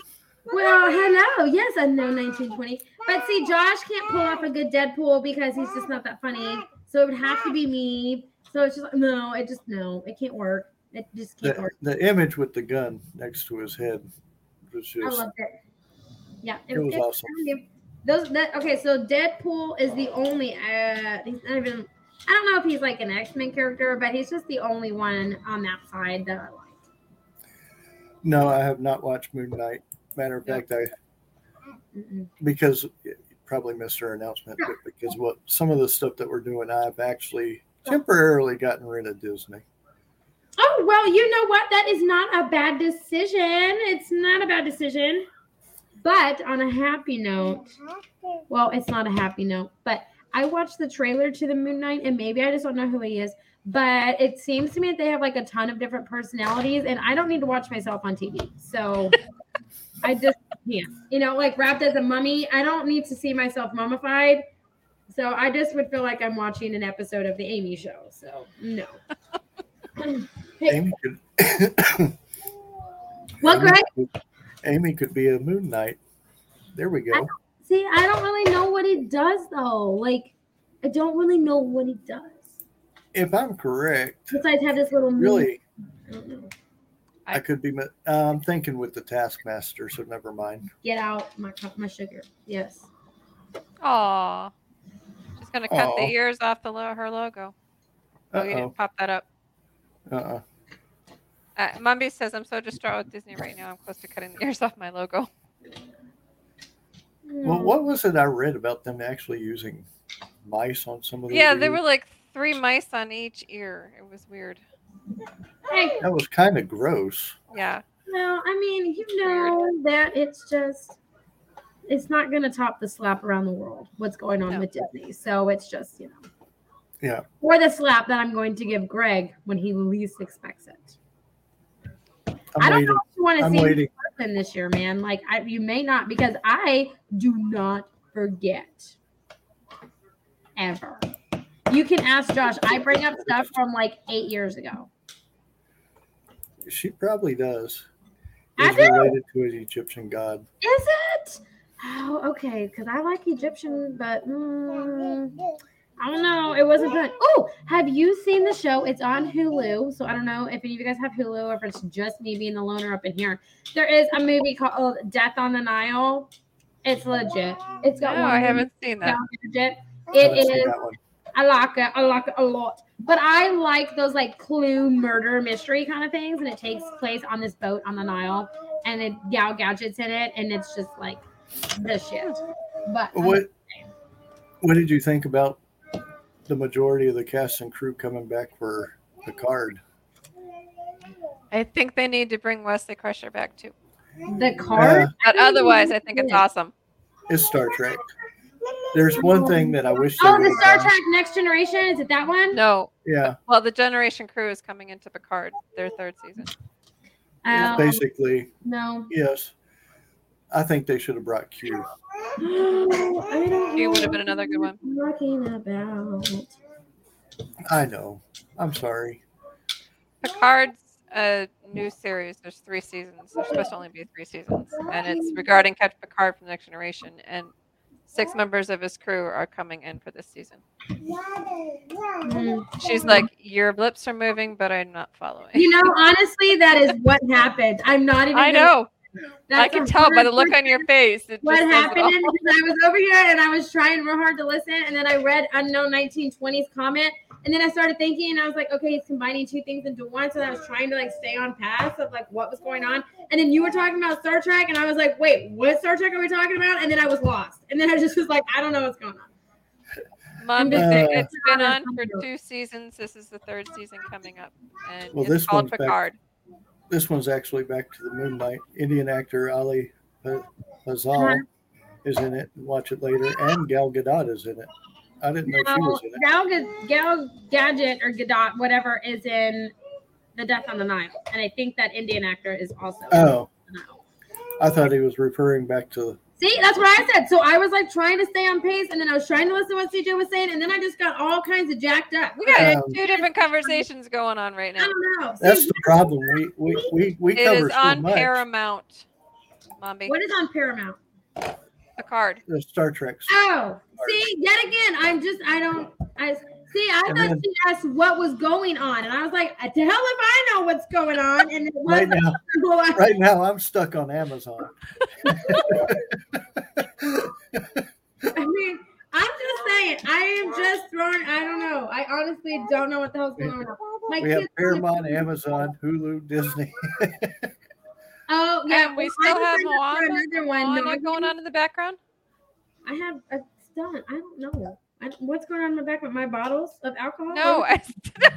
Well, hello. Yes, I know 1920. But see, Josh can't pull off a good Deadpool because he's just not that funny. So it would have to be me. So it's just no, it just no, it can't work. It just can't The, work. the image with the gun next to his head was I just loved it. Yeah, it was it's- awesome. Those that okay. So Deadpool is the only. Uh, he's not even. I don't know if he's like an X Men character, but he's just the only one on that side that I like. No, I have not watched Moon Knight. Matter of fact, I Mm-mm. because you probably missed our announcement, but because what some of the stuff that we're doing, I've actually temporarily gotten rid of Disney. Oh well, you know what? That is not a bad decision. It's not a bad decision. But on a happy note, well, it's not a happy note, but I watched the trailer to the Moon Knight, and maybe I just don't know who he is. But it seems to me that they have like a ton of different personalities, and I don't need to watch myself on TV. So I just can't. You know, like wrapped as a mummy, I don't need to see myself mummified. So I just would feel like I'm watching an episode of the Amy show. So no. Amy could Well, Amy Greg, could- Amy could be a Moon Knight. There we go. See, I don't really know what he does though. Like, I don't really know what he does. If I'm correct, Besides, have this little moon- really, I. I could be. Uh, I'm thinking with the Taskmaster, so never mind. Get out my my sugar. Yes. Aw. She's gonna cut the ears off the lo- her logo. Oh, you Uh didn't pop that up. oh. Uh Uh, Mumby says I'm so distraught with Disney right now. I'm close to cutting the ears off my logo. Well, what was it I read about them actually using mice on some of the? Yeah, there were like three mice on each ear. It was weird. Hey, That was kind of gross. Yeah. No, I mean, you know that it's just it's not going to top the slap around the world. What's going on No. with Disney? So it's just you know. Yeah. Or the slap that I'm going to give Greg when he least expects it. I'm I don't waiting. know if you want to I'm see waiting. person this year, man. Like I, you may not because I do not forget ever. You can ask Josh. I bring up stuff from like eight years ago. She probably does. I Is related to an Egyptian god. Is it? Oh, okay. Because I like Egyptian, but mm, I don't know. It wasn't fun. Oh, have you seen the show? It's on Hulu. So I don't know if any of you guys have Hulu or if it's just me being the loner up in here. There is a movie called Death on the Nile. It's legit. It's got No, one I haven't seen that. legit. I It haven't seen is. That one. I like it. I like it a lot. But I like those like clue murder mystery kind of things, and it takes place on this boat on the Nile, and it Gal Gadget's in it, and it's just like the shit. But What What did you think about the majority of the cast and crew coming back for Picard? I think they need to bring Wesley Crusher back too. the card. But otherwise, I think it's awesome. It's Star Trek. There's one thing that I wish. they Oh, the would've Star. Trek Next Generation. Is it that one? No, Yeah, well, the Generation Crew is coming into Picard, their third season. Um, basically no. yes. I think they should have brought Q. I don't He know would have been another good one. I'm talking about. I know. I'm sorry. Picard's a new series. There's three seasons. There's supposed to only be three seasons, and it's regarding Captain Picard from the Next Generation. And six members of his crew are coming in for this season. Mm. She's like, "Your lips are moving, but I'm not following." You know, honestly, that is what happened. I'm not even. I know. I can tell by the look on your face. It what just happened all. is I was over here and I was trying real hard to listen, and then I read unknown 1920s comment, and then I started thinking, and I was like, okay, he's combining two things into one. So I was trying to like stay on path of like what was going on, and then you were talking about Star Trek, and I was like, wait, what Star Trek are we talking about? And then I was lost, and then I just was like, I don't know what's going on. Mom, just saying, it's been uh, on for two seasons. This is the third season coming up, and Well, it's this called one's back- Picard. This one's actually back to the Moonlight. Indian actor Ali Uh-huh. Is in it. Watch it later, and Gal Gadot is in it. I didn't know she Gal, was in it. Gal, Gal Gadget or Gadot, whatever, is in the Death on the Nile, and I think that Indian actor is also. in Oh, the Nile. I thought he was referring back to. See, that's what I said. So I was like trying to stay on pace, and then I was trying to listen to what CJ was saying, and then I just got all kinds of jacked up. We got Um, two different conversations going on right now. I now. don't know. That's See, the problem. We we we, we It cover is so on much. Paramount, Mommy. what is on Paramount? Picard. The Star Trek. Oh, see, yet again, I'm just, I don't, I see. I And thought then- she asked what was going on, and I was like, uh, to hell if I know what's going on. And it Right now, well, right now, I'm stuck on Amazon. I mean, I'm just saying, I am just throwing. I don't know. I honestly don't know what the hell's going on. My We have kids- Paramount, Amazon, Hulu, Disney. Oh yeah, And we I still just have signed up for Moana, Another one. Moana No, going on in the background. I have a done. I don't know. I, what's going on in my back with my bottles of alcohol? No, I, no,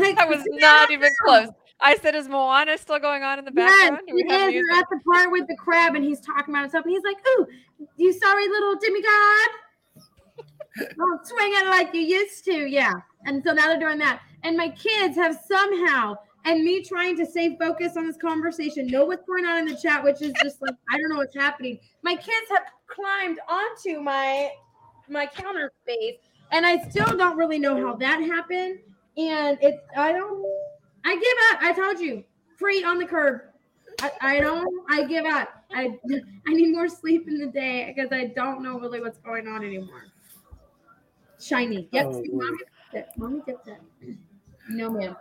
like, I was not even close. I said, "Is Moana still going on in the Yes, background?" We it is. music? We're at the part with the crab, and he's talking about himself, and he's like, "Ooh, you sorry little demigod." Don't swing it like you used to, yeah. And so now they're doing that, and my kids have somehow, and me trying to stay focused on this conversation, know what's going on in the chat, which is just like I don't know what's happening. My kids have climbed onto my my counter space, and I still don't really know how that happened. And it's I don't I give up. I told you, free on the curb. I, I don't. I give up. I I need more sleep in the day because I don't know really what's going on anymore. Shiny. Yep. Oh, see, mommy gets it. Mommy gets it. No, ma'am.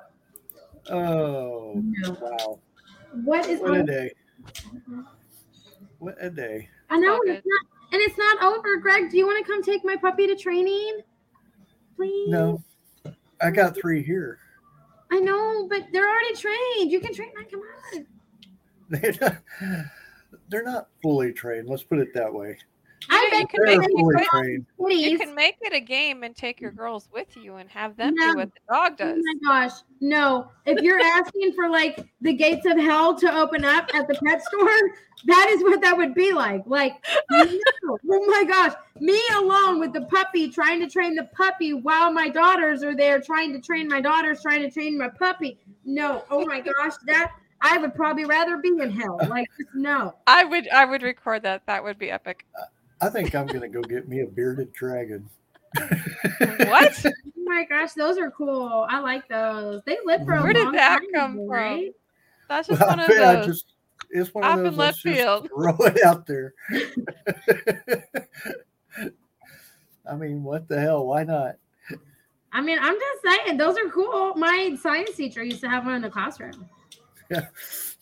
Oh, No. wow. What is What a on? day. What a day. I know it's not, and it's not over. Greg, do you want to come take my puppy to training? Please. No, I got three here. I know, but they're already trained. You can train. Come on. They're not, they're not fully trained. Let's put it that way. I Yeah, you can make it fully You can make it a game and take your girls with you and have them No. do what the dog does. Oh my gosh, no. If you're asking for like the gates of hell to open up at the pet store, that is what that would be like. Like, no. oh my gosh, me alone with the puppy trying to train the puppy while my daughters are there trying to train my daughters, trying to train my puppy. No, oh my gosh, that I would probably rather be in hell. Like, no. I would I would record that. That would be epic. Uh, I think I'm going to go get me a bearded dragon. What? Oh my gosh, those are cool. I like those. They live for a Where did long that time, come from? right? That's just Well, one of I those. just, it's one Up of in those. let's left just field. Throw it out there. I mean, what the hell? Why not? I mean, I'm just saying, those are cool. My science teacher used to have one in the classroom. Yeah.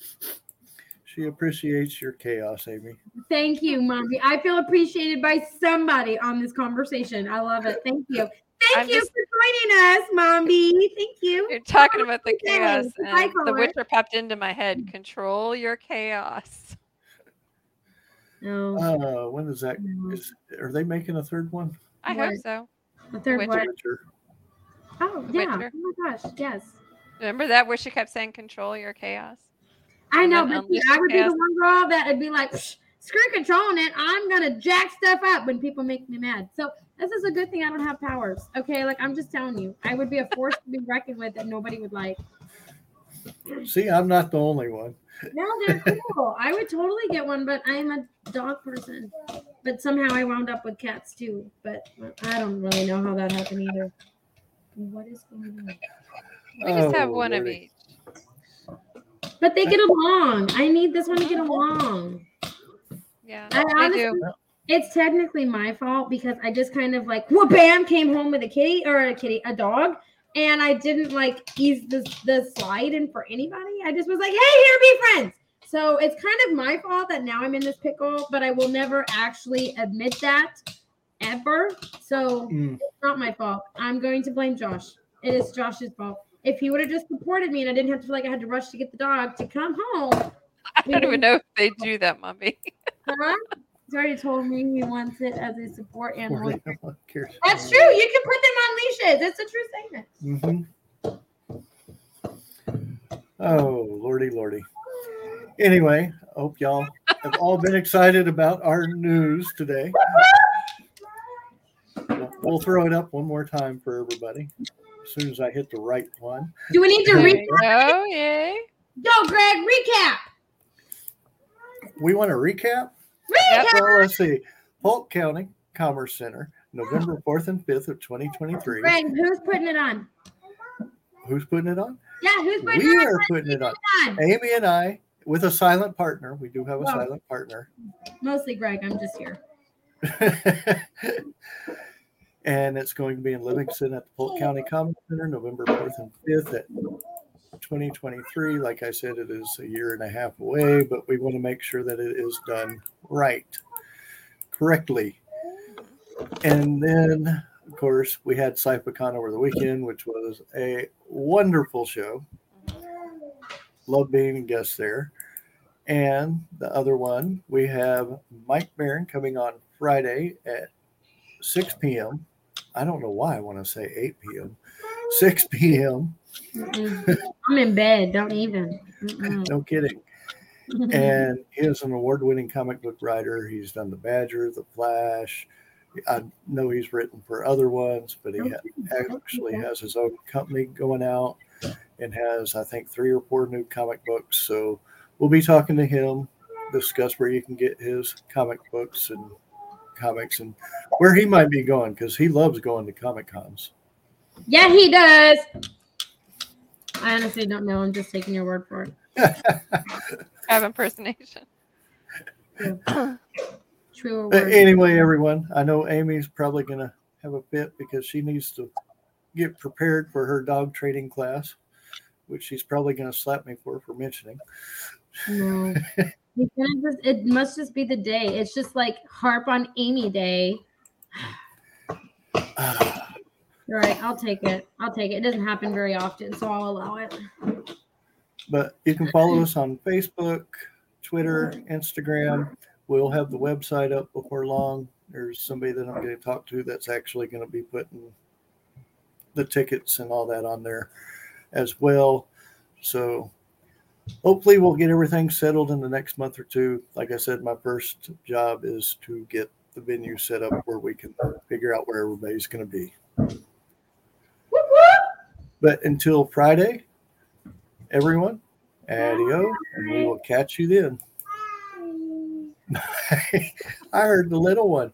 She appreciates your chaos, Amy. Thank you, Mommy. I feel appreciated by somebody on this conversation. I love it. Thank you. Thank I'm you just- for joining us, Mommy. Thank you. You're talking about the Okay, chaos, bye, and the. Witcher popped into my head. Control your chaos. No, Uh, when is that? no. Is, are they making a third one? I hope so. the third Witcher. one. Witcher. Oh, yeah. Witcher. Oh my gosh. Yes. Remember that where she kept saying control your chaos? I know, but see, I would be the one girl that would be like, screw controlling it. I'm gonna jack stuff up when people make me mad. So this is a good thing I don't have powers. Okay, like I'm just telling you, I would be a force to be reckoned with that nobody would like. See, I'm not the only one. No, they're cool. I would totally get one, but I'm a dog person. But somehow I wound up with cats too. But I don't really know how that happened either. What is going on? We just have Oh, one of each. But they get along. I need this one to get along. Yeah, I honestly, do. it's technically my fault because I just kind of like whoop bam came home with a kitty or a kitty, a dog, and I didn't like ease the the slide in for anybody. I just was like, hey, here be friends. So it's kind of my fault that now I'm in this pickle, but I will never actually admit that ever. So Mm, it's not my fault. I'm going to blame Josh. It is Josh's fault. If he would have just supported me and I didn't have to feel like I had to rush to get the dog to come home, I don't even know if they do that, mommy. huh? He's already told me he wants it as a support animal. poor little Kirsten. That's true. You can put them on leashes. It's a true statement. Mm-hmm. Oh, lordy, lordy. Anyway, I hope y'all have all been excited about our news today. We'll- We'll throw it up one more time for everybody as soon as I hit the right one. Do we need to recap? you go, yay. Go, Greg. Recap. We want to recap? Recap. Well, let's see. Polk County Commerce Center, November 4th and 5th of 2023. Greg, who's putting it on? Who's putting it on? Yeah, who's putting We it are putting it on. on? Amy and I, with a silent partner. We do have a Wow. silent partner. Mostly Greg. I'm just here. and it's going to be in Livingston at the Polk oh. County Common Center, November 4th and 5th at 2023. Like I said, it is a year and a half away, but we want to make sure that it is done right, correctly. And then, of course, we had CyPhaCon over the weekend, which was a wonderful show. Love being a guest there. And the other one, we have Mike Baron coming on Friday at 6 p.m. I don't know why I want to say 8 p.m. 6 p.m. I'm in bed. Don't even. Mm-mm. No kidding. And he is an award winning comic book writer. He's done The Badger, The Flash. I know he's written for other ones, but he ha- actually has his own company going out and has, I think, three or four new comic books. So we'll be talking to him, discuss where you can get his comic books and comics and where he might be going because he loves going to comic cons. yeah, he does. I honestly don't know. I'm just taking your word for it. I have impersonation. True or anyway, everyone, I know Amy's probably going to have a fit because she needs to get prepared for her dog training class, which she's probably going to slap me for for mentioning. No. You can't just- it must just be the day. It's just like harp on Amy Day. All right, I'll take it. I'll take it. It doesn't happen very often, so I'll allow it. but you can follow us on Facebook, Twitter, Instagram. We'll have the website up before long. There's somebody that I'm going to talk to that's actually going to be putting the tickets and all that on there as well. So hopefully we'll get everything settled in the next month or two. Like I said, my first job is to get the venue set up where we can figure out where everybody's going to be. But until Friday, everyone, adio, and we will catch you then. I heard the little one.